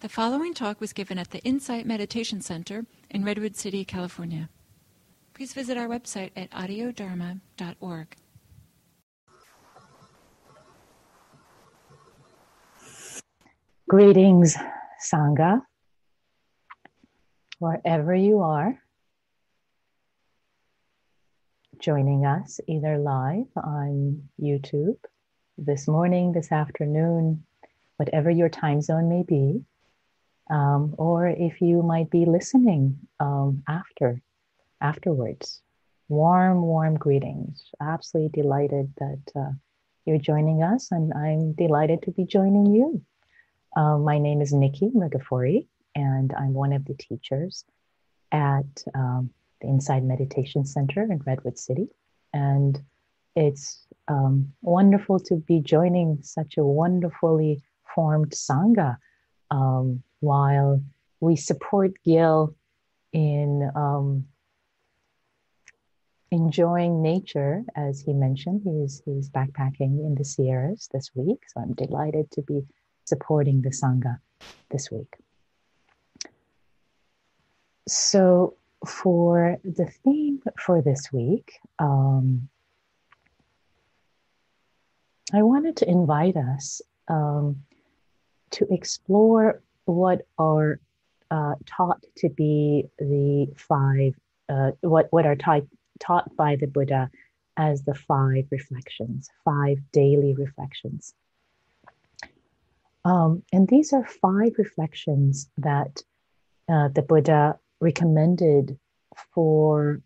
The following talk was given at the Insight Meditation Center in Redwood City, California. Please visit our website at audiodharma.org. Greetings, Sangha, wherever you are, joining us either live on YouTube this morning, this afternoon, whatever your time zone may be, um, or if you might be listening um, after afterwards. Warm, warm greetings. Absolutely delighted that uh, you're joining us, and I'm delighted to be joining you. Uh, my name is Nikki Mirghafori, and I'm one of the teachers at um, the Insight Meditation Center in Redwood City. And it's um, wonderful to be joining such a wonderfully formed Sangha um, while we support Gil in um, enjoying nature, as he mentioned. He's, he's backpacking in the Sierras this week, so I'm delighted to be supporting the Sangha this week. So, for the theme for this week, um, I wanted to invite us um, to explore what are uh, taught to be the five, uh, what, what are taught, taught by the Buddha as the five reflections, five daily reflections. Um, and these are five reflections that uh, the Buddha recommended for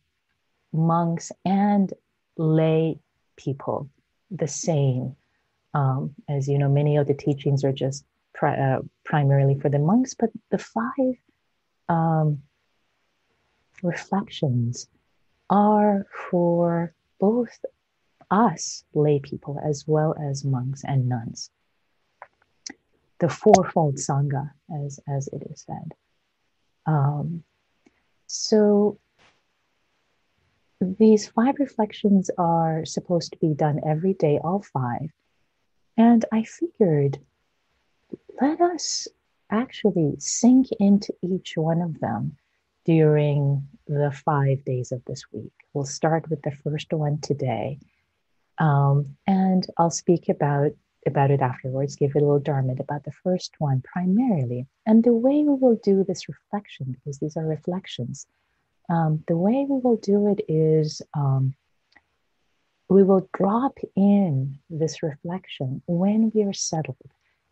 monks and lay people the same. Um, as you know, many of the teachings are just pri- uh, primarily for the monks, but the five um, reflections are for both us, lay people, as well as monks and nuns. The fourfold Sangha, as, as it is said. Um, so these five reflections are supposed to be done every day, all five. And I figured let us actually sink into each one of them during the five days of this week. We'll start with the first one today. Um, and I'll speak about, about it afterwards, give it a little dharma about the first one primarily. And the way we will do this reflection, because these are reflections, um, the way we will do it is um, we will drop in this reflection when we are settled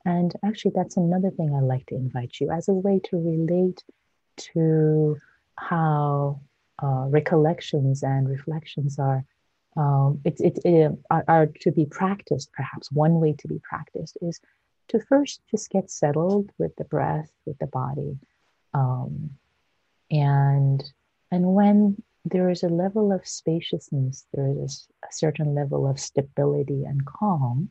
and actually, that's another thing I'd like to invite you as a way to relate to how uh, recollections and reflections are. Um, it, it, it are, are, to be practiced, perhaps. One way to be practiced is to first just get settled with the breath, with the body. Um, and, and when there is a level of spaciousness, there is a certain level of stability and calm,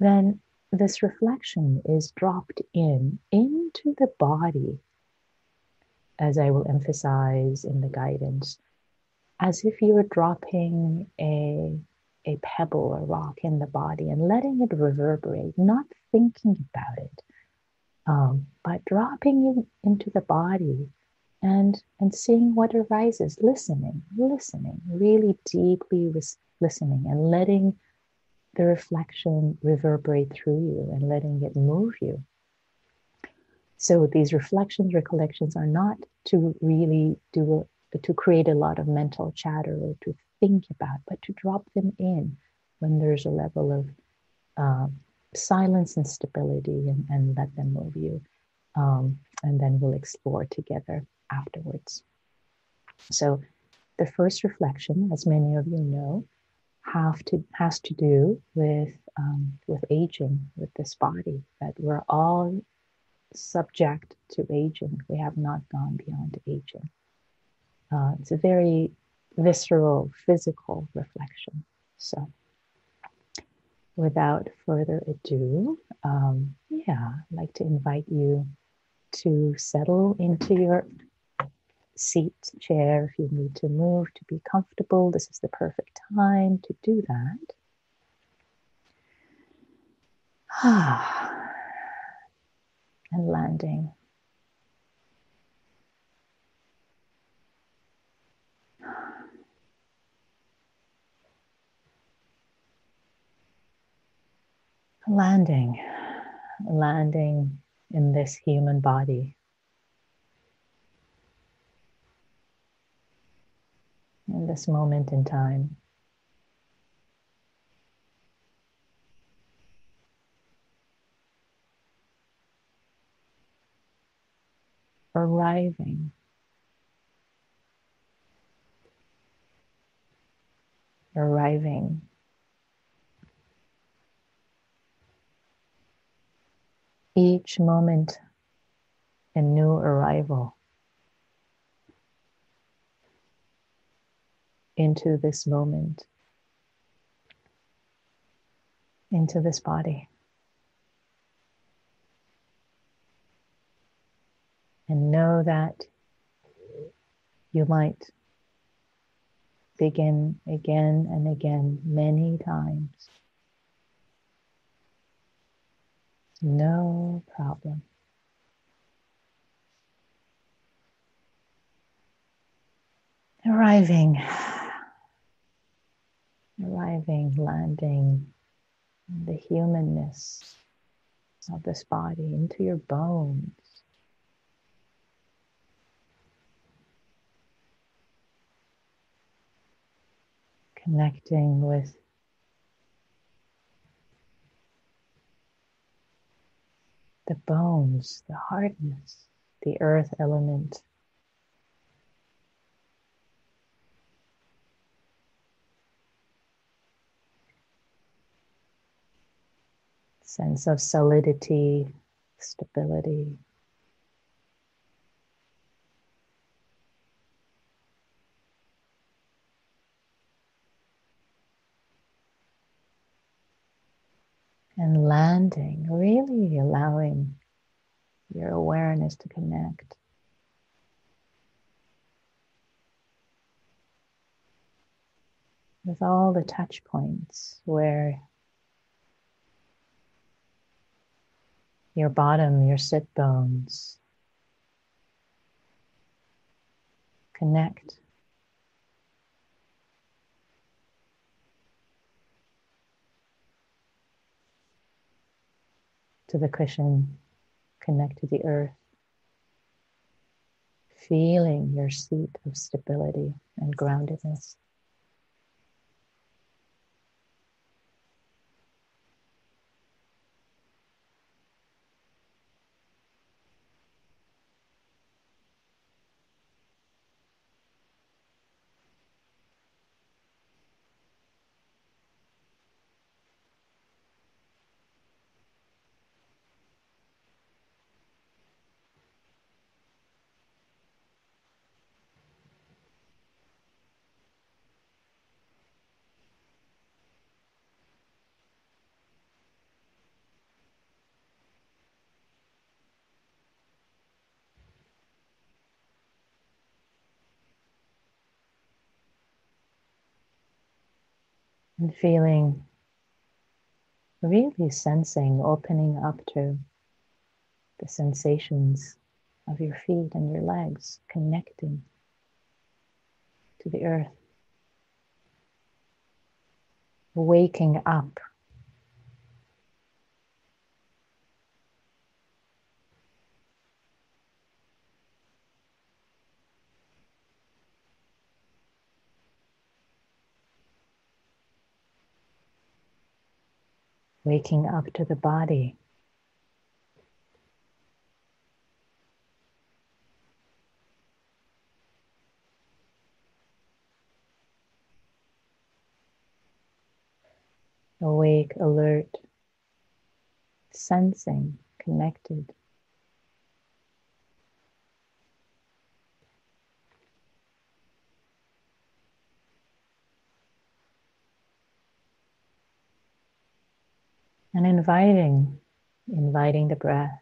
then this reflection is dropped in into the body, as I will emphasize in the guidance, as if you were dropping a, a pebble or rock in the body and letting it reverberate, not thinking about it, um, but dropping it into the body and, and seeing what arises, listening, listening, really deeply listening and letting the reflection reverberate through you and letting it move you. So these reflections, recollections are not to really do to create a lot of mental chatter or to think about, but to drop them in when there's a level of uh, silence and stability and, and, let them move you. Um, and then we'll explore together afterwards. So the first reflection, as many of you know, have to has to do with um, with aging with this body that we're all subject to aging. We have not gone beyond aging. Uh, it's a very visceral physical reflection. So without further ado um, yeah i'd like to invite you to settle into your seat, chair, if you need to move to be comfortable, this is the perfect time to do that. Ah, and landing. Landing, landing in this human body. This moment in time. arriving. Arriving. Each moment a new arrival into this moment, into this body. and know that you might begin again and again many times. No problem. Arriving, arriving, landing the humanness of this body into your bones. connecting with the bones, the hardness, the earth element. Sense of solidity, stability. and landing, really allowing your awareness to connect. With all the touch points where your bottom, your sit bones. Connect. To the cushion, connect to the earth, feeling your seat of stability and groundedness. And feeling, really sensing, opening up to the sensations of your feet and your legs, connecting to the earth, waking up waking up to the body. Awake, alert, sensing, connected. and inviting, inviting the breath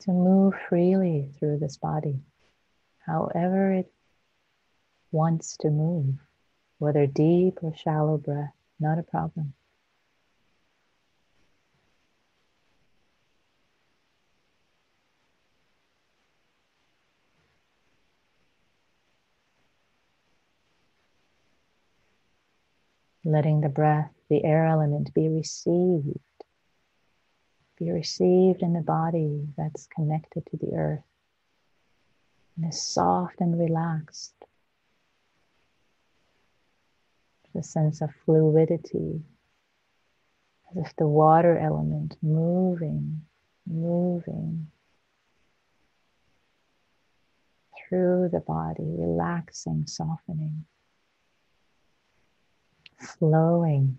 to move freely through this body, however it wants to move, whether deep or shallow breath, not a problem. Letting the breath, the air element be received, be received in the body that's connected to the earth and is soft and relaxed. The sense of fluidity, as if the water element moving, moving through the body, relaxing, softening, flowing.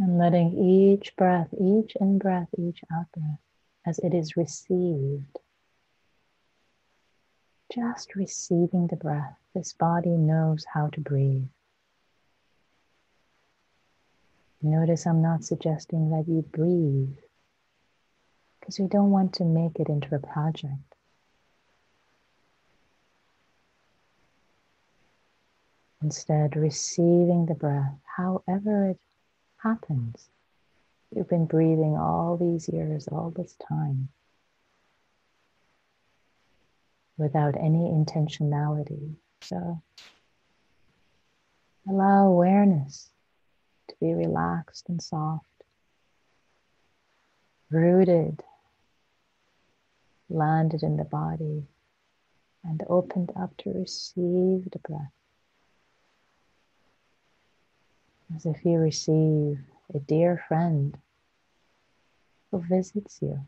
And letting each breath, each in breath, each out breath, as it is received, just receiving the breath. This body knows how to breathe. Notice I'm not suggesting that you breathe because we don't want to make it into a project. Instead, receiving the breath, however it happens. You've been breathing all these years, all this time, without any intentionality. So allow awareness to be relaxed and soft, rooted, landed in the body, and opened up to receive the breath. As if you receive a dear friend who visits you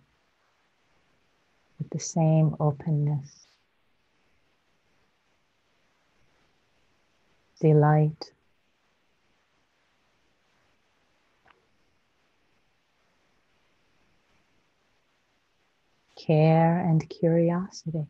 with the same openness, delight, care, and curiosity.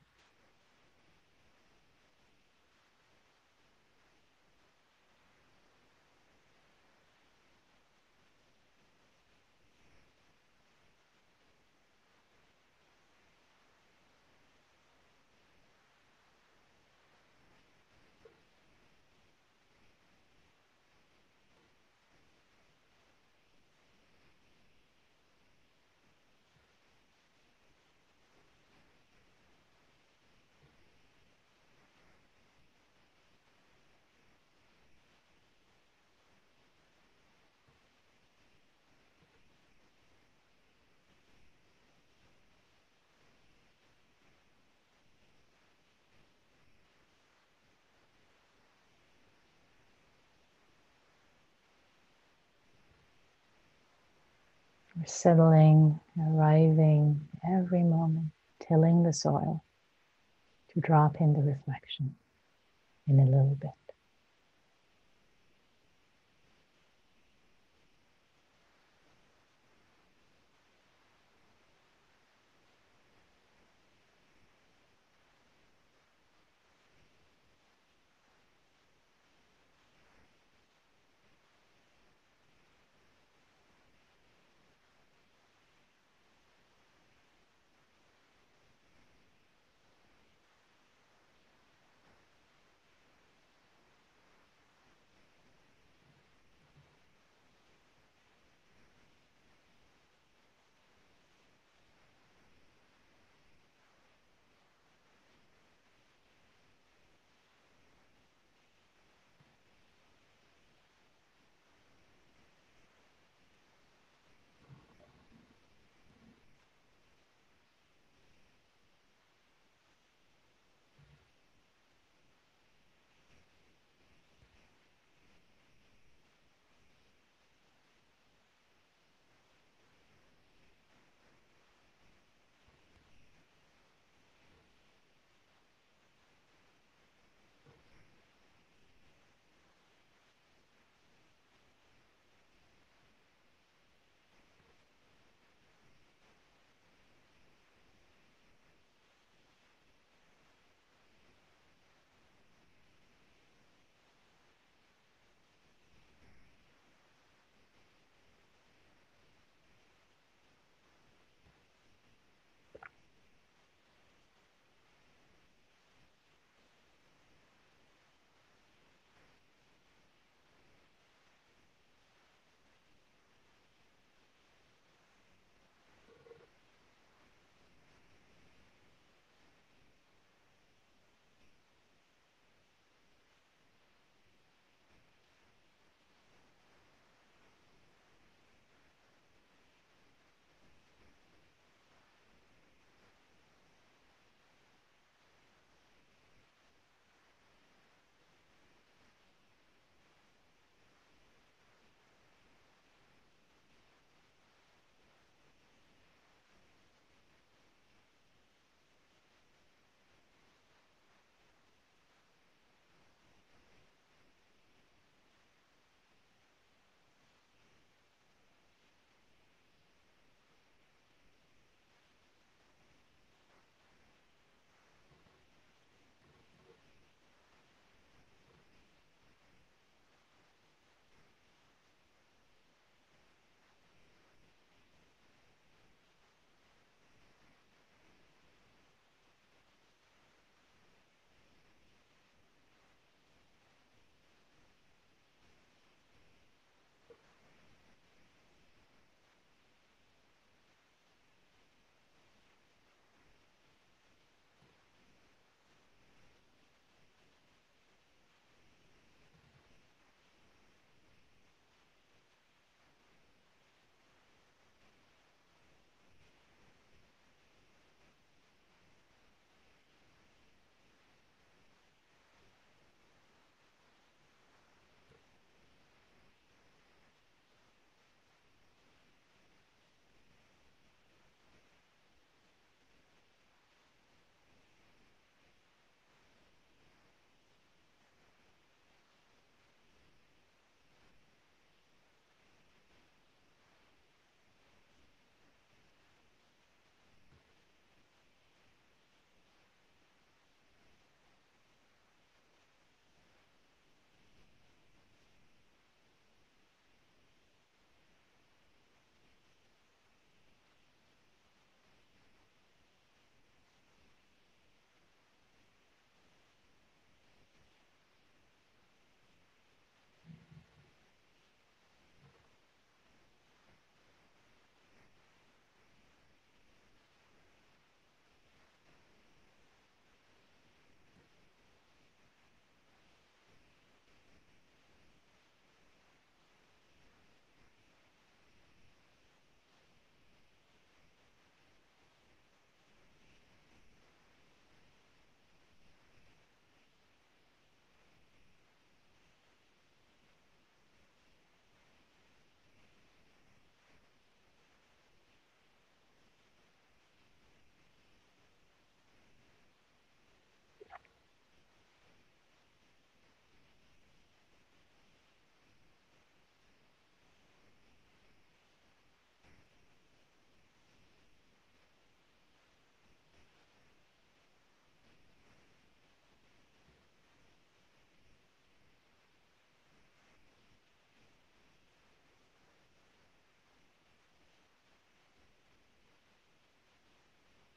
We're settling, arriving every moment, tilling the soil to drop in the reflection in a little bit.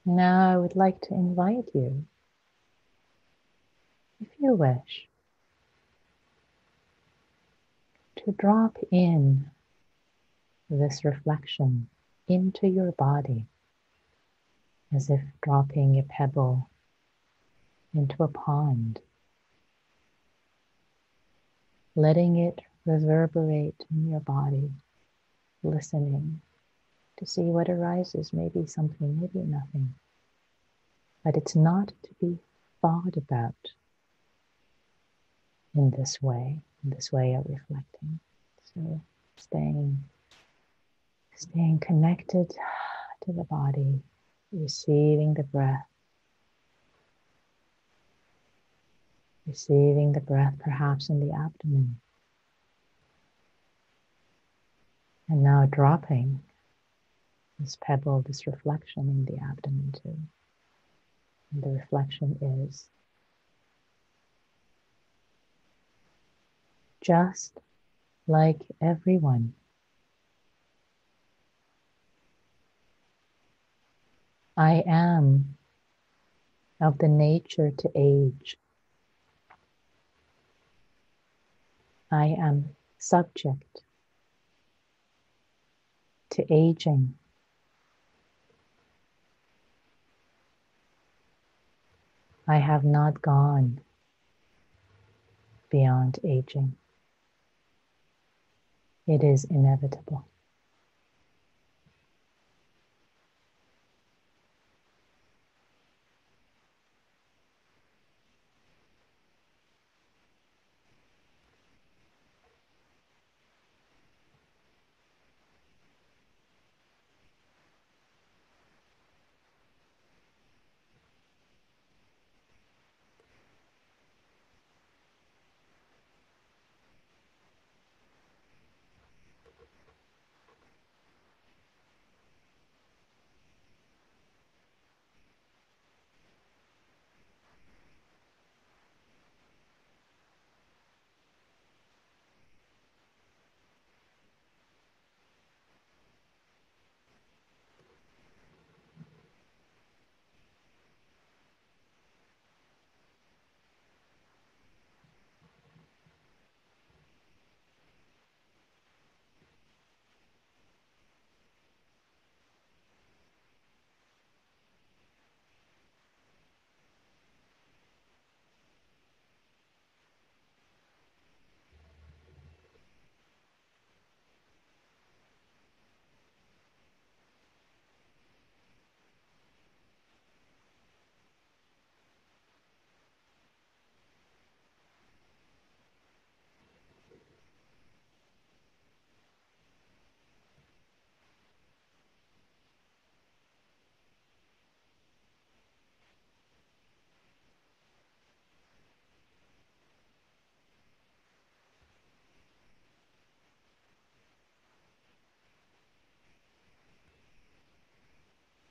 Now I would like to invite you, if you wish, to drop in this reflection into your body as if dropping a pebble into a pond, letting it reverberate in your body, listening to see what arises, maybe something, maybe nothing. But it's not to be thought about in this way, in this way of reflecting. So staying staying connected to the body, receiving the breath. Receiving the breath perhaps in the abdomen. And now dropping this pebble, this reflection in the abdomen too. And the reflection is just like everyone. I am of the nature to age. I am subject to aging. I have not gone beyond aging. It is inevitable.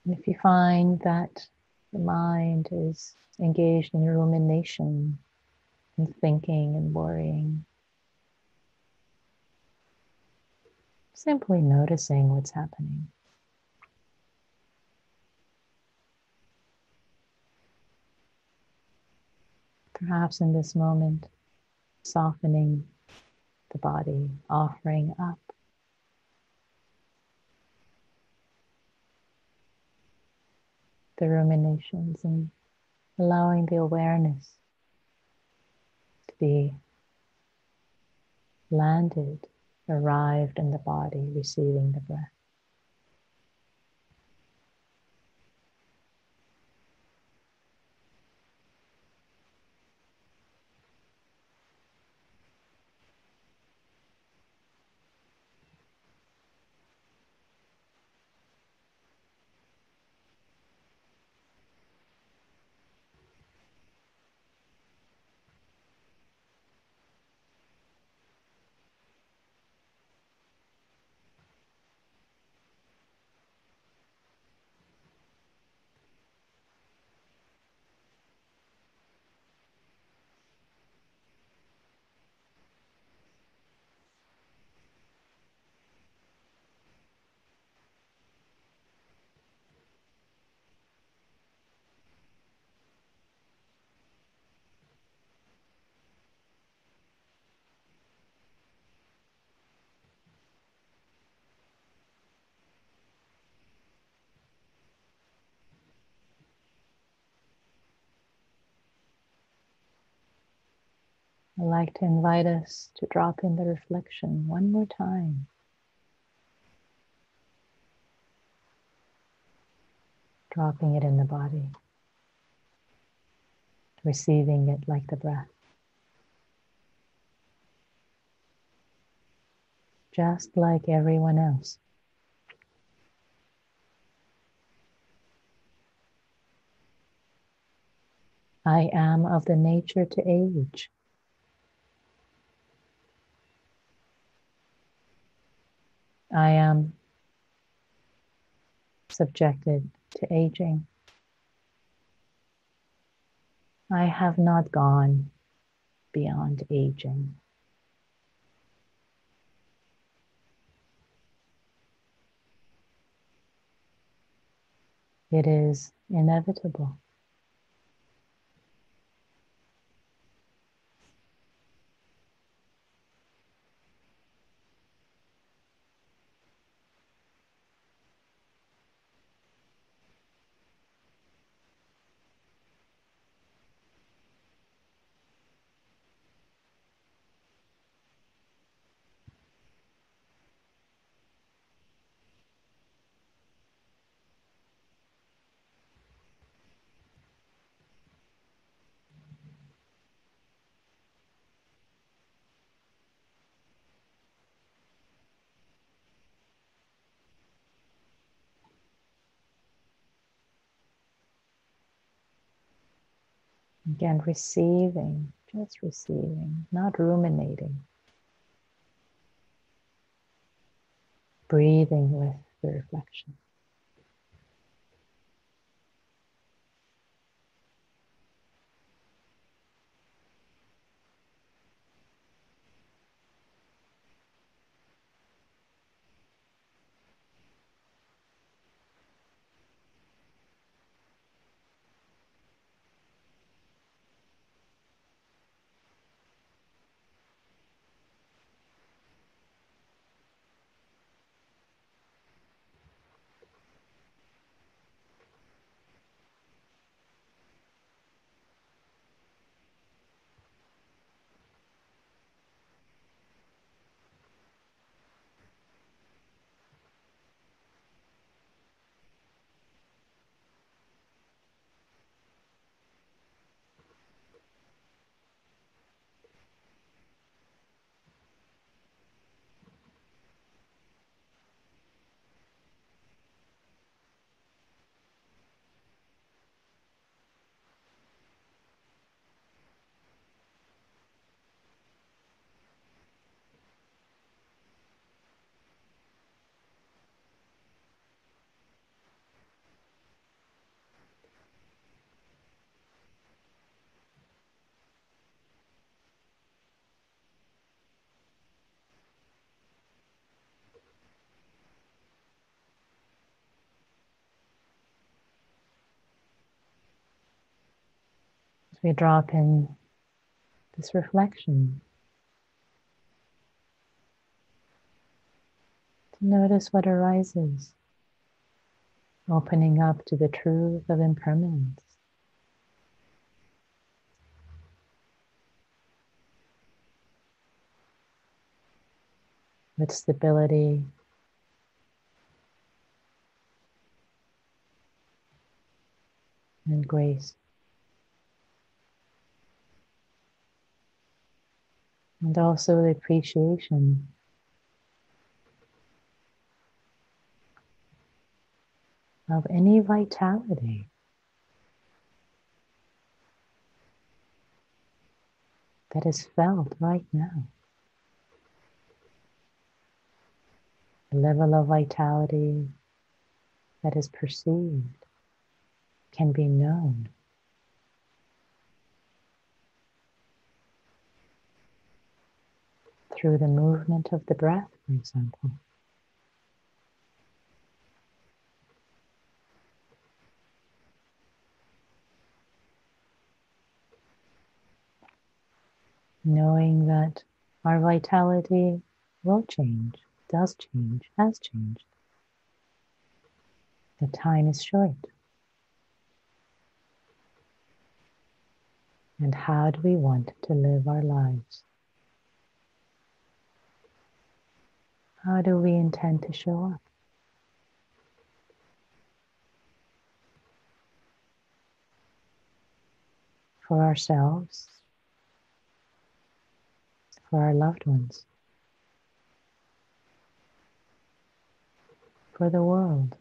And if you find that the mind is engaged in rumination and thinking and worrying, simply noticing what's happening. Perhaps in this moment, softening the body, offering up the ruminations and allowing the awareness to be landed, arrived in the body, receiving the breath. I'd like to invite us to drop in the reflection one more time. Dropping it in the body, receiving it like the breath. Just like everyone else. I am of the nature to age. I am subjected to aging. I have not gone beyond aging. It is inevitable. Again, receiving, just receiving, not ruminating. Breathing with the reflection. We drop in this reflection. To notice what arises, opening up to the truth of impermanence. With stability and grace. And also the appreciation of any vitality. That is felt right now. The level of vitality that is perceived can be known. Through the movement of the breath, for example. Knowing that our vitality will change, does change, has changed. The time is short. And how do we want to live our lives? How do we intend to show up? For ourselves, for our loved ones, for the world.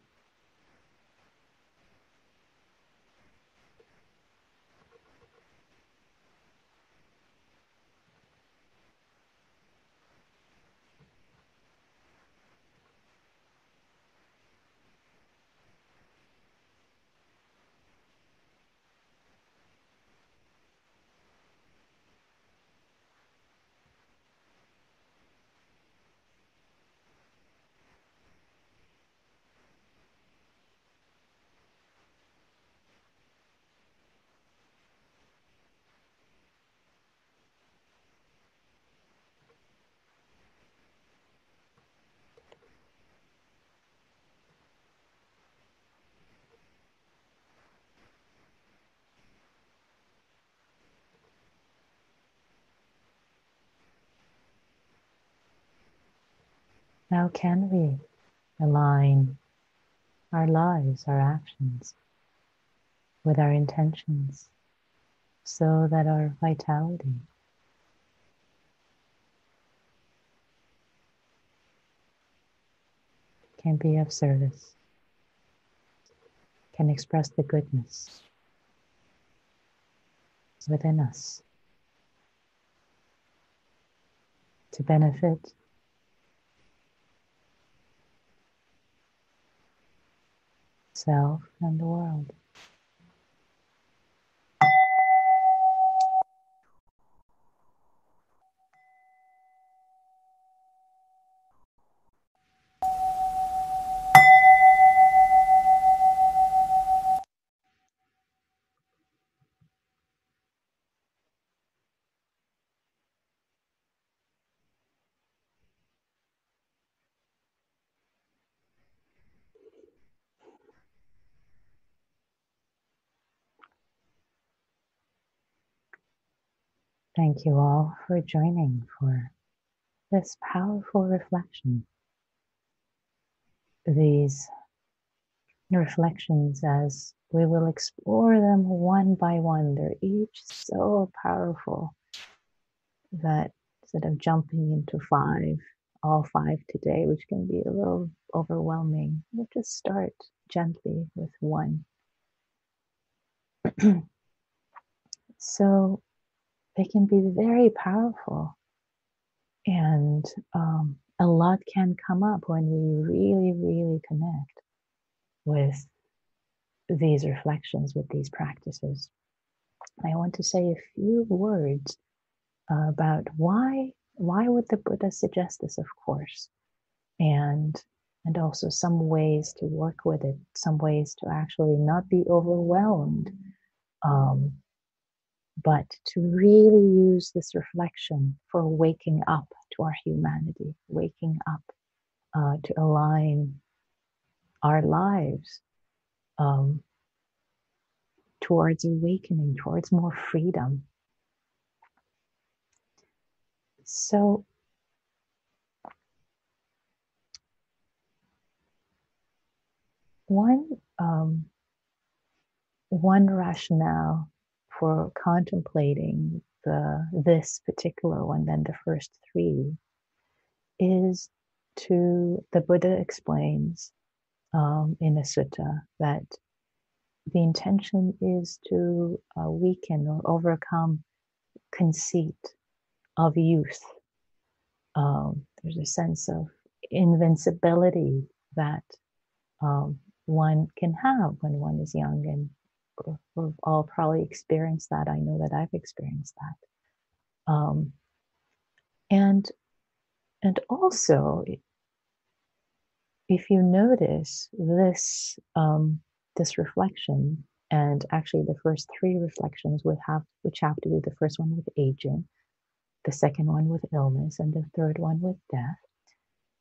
How can we align our lives, our actions with our intentions so that our vitality can be of service, can express the goodness within us to benefit self and the world. Thank you all for joining for this powerful reflection. These reflections, as we will explore them one by one, they're each so powerful that instead of jumping into five, all five today, which can be a little overwhelming, we'll just start gently with one. so, they can be very powerful. And um, a lot can come up when we really, really connect with these reflections, with these practices. I want to say a few words about why why would the Buddha suggest this, of course, and and also some ways to work with it, some ways to actually not be overwhelmed um, but to really use this reflection for waking up to our humanity, waking up uh, to align our lives um, towards awakening, towards more freedom. So, one um, one rationale for contemplating the this particular one than the first three is to the Buddha explains um, in the sutta that the intention is to uh, weaken or overcome conceit of youth. Um, there's a sense of invincibility that um, one can have when one is young and we've all probably experienced that. I know that I've experienced that. Um, and and also, if you notice this um, this reflection, and actually the first three reflections would have which have to do the first one with aging, the second one with illness, and the third one with death.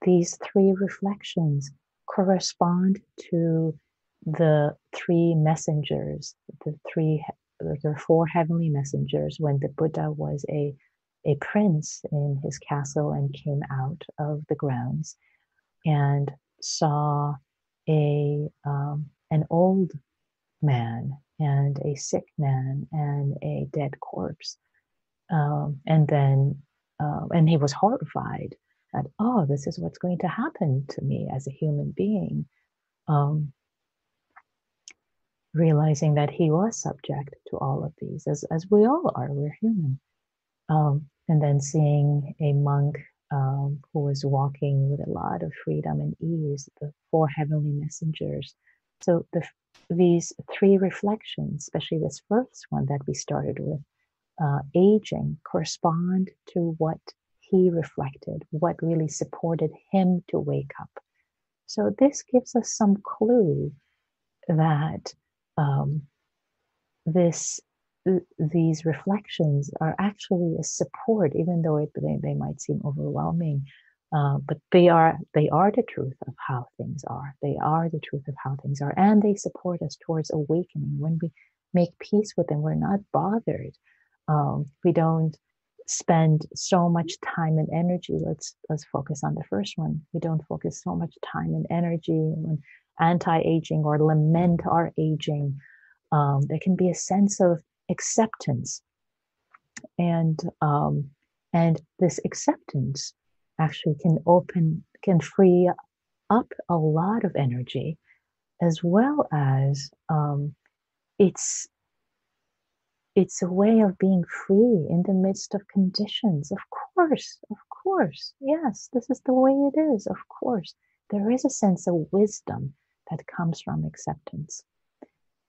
These three reflections correspond to the three messengers, the three there are four heavenly messengers when the Buddha was a a prince in his castle and came out of the grounds and saw a um, an old man and a sick man and a dead corpse. Um, and then uh, and he was horrified that oh this is what's going to happen to me as a human being. Um, realizing that he was subject to all of these as, as we all are we're human um, and then seeing a monk um, who was walking with a lot of freedom and ease, the four heavenly messengers. So the, these three reflections, especially this first one that we started with, uh, aging, correspond to what he reflected, what really supported him to wake up. So this gives us some clue that um, this these reflections are actually a support, even though it, they, they might seem overwhelming. Uh, but they are they are the truth of how things are. They are the truth of how things are, and they support us towards awakening. When we make peace with them, we're not bothered. Um, we don't spend so much time and energy. Let's let's focus on the first one. We don't focus so much time and energy on anti-aging or lament our aging. Um, there can be a sense of acceptance. And um, and this acceptance actually can open can free up a lot of energy as well as um, it's it's a way of being free in the midst of conditions. Of course of course. Yes this is the way it is. Of course. There is a sense of wisdom that comes from acceptance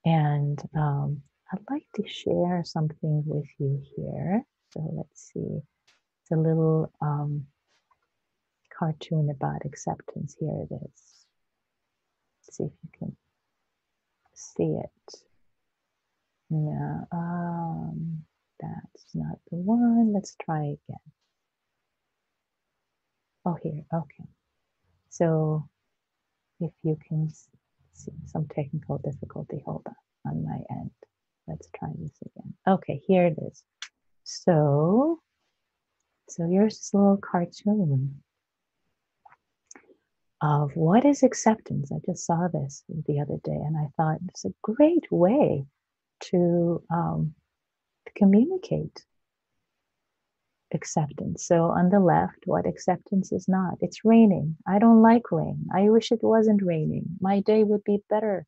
and um, I'd like to share something with you here. So let's see. It's a little um, cartoon about acceptance. Here it is. Let's see if you can see it. No, um, that's not the one. Let's try again. Oh, here. Okay. So if you can see some technical difficulty, hold on on my end. Let's try this again. Okay, here it is. So, so here's this little cartoon of what is acceptance. I just saw this the other day and I thought it's a great way to, um, to communicate acceptance. So on the left, what acceptance is not. It's raining. I don't like rain. I wish it wasn't raining. My day would be better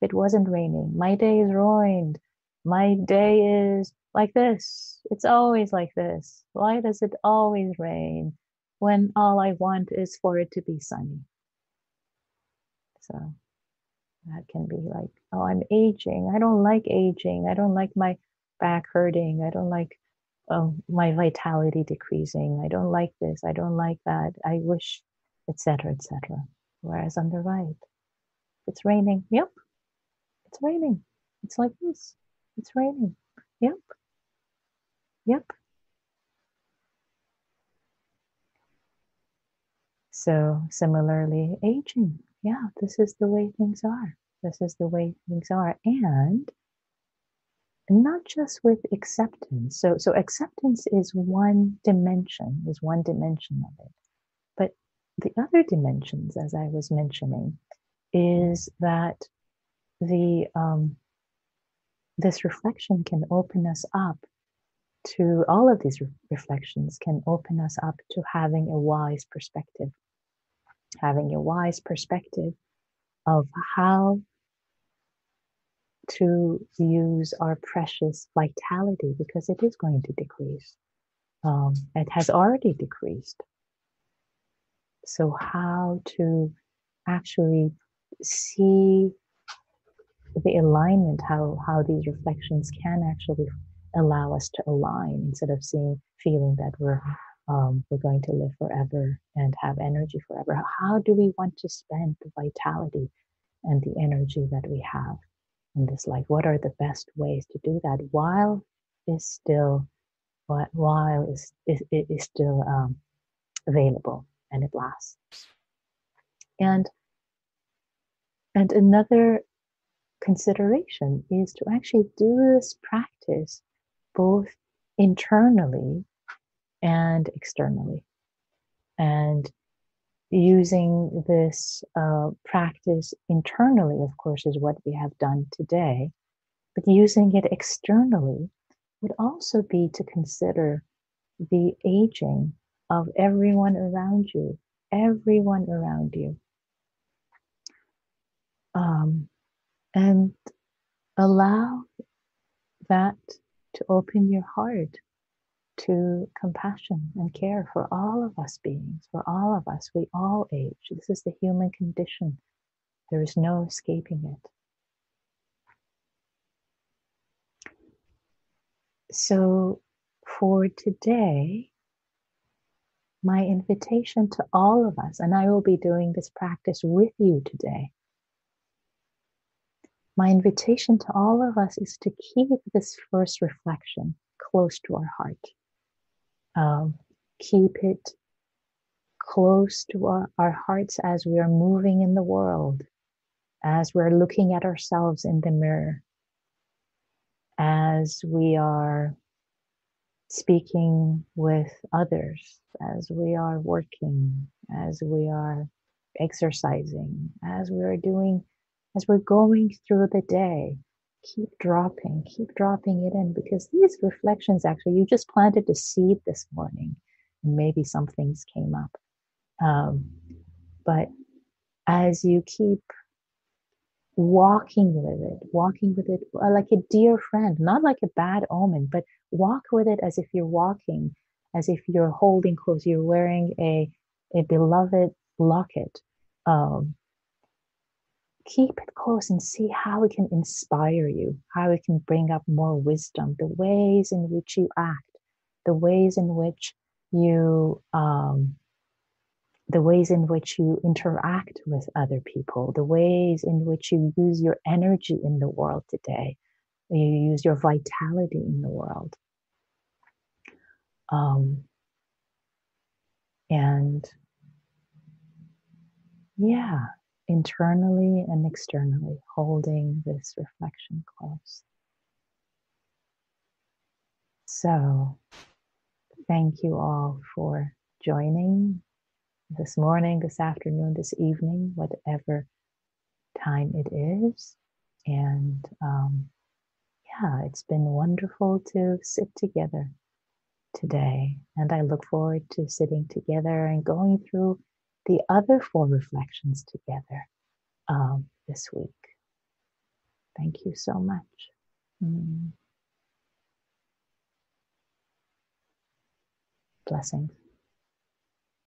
if it wasn't raining. My day is ruined my day is like this. It's always like this. Why does it always rain when all I want is for it to be sunny? So that can be like, oh, I'm aging. I don't like aging. I don't like my back hurting. I don't like um, my vitality decreasing. I don't like this. I don't like that. I wish, etc., etc. Whereas on the right, it's raining. Yep, it's raining. It's like this. It's raining. Yep. Yep. So, similarly, aging. Yeah, this is the way things are. This is the way things are. And not just with acceptance. So, so acceptance is one dimension, is one dimension of it. But the other dimensions, as I was mentioning, is that the um, this reflection can open us up to all of these re- reflections can open us up to having a wise perspective having a wise perspective of how to use our precious vitality because it is going to decrease. Um, it has already decreased. So how to actually see the alignment, how how these reflections can actually allow us to align instead of seeing feeling that we're um, we're going to live forever and have energy forever. How do we want to spend the vitality and the energy that we have this life? What are the best ways to do that while is still while is is, is still um, available and it lasts. And and another consideration is to actually do this practice both internally and externally. And using this uh, practice internally, of course, is what we have done today. But using it externally would also be to consider the aging of everyone around you, everyone around you. Um, and allow that to open your heart to compassion and care for all of us beings, for all of us. We all age. This is the human condition. There is no escaping it. So, for today, my invitation to all of us, and I will be doing this practice with you today. My invitation to all of us is to keep this first reflection close to our heart. Um, keep it close to our, our hearts as we are moving in the world, as we're looking at ourselves in the mirror, as we are speaking with others, as we are working, as we are exercising, as we are doing, as we're going through the day. Keep dropping, keep dropping it in because these reflections actually, you just planted a seed this morning and maybe some things came up. Um, but as you keep walking with it, walking with it uh, like a dear friend, not like a bad omen, but walk with it as if you're walking, as if you're holding close, you're wearing a, a beloved locket. Um, keep it close and see how it can inspire you, how it can bring up more wisdom, the ways in which you act, the ways in which you um, the ways in which you interact with other people, the ways in which you use your energy in the world today, you use your vitality in the world. Um, and yeah, internally and externally, holding this reflection close. So, thank you all for joining this morning, this afternoon, this evening, whatever time it is. And um, yeah, it's been wonderful to sit together today. And I look forward to sitting together and going through the other four reflections together um, this week. Thank you so much. Mm. Blessings.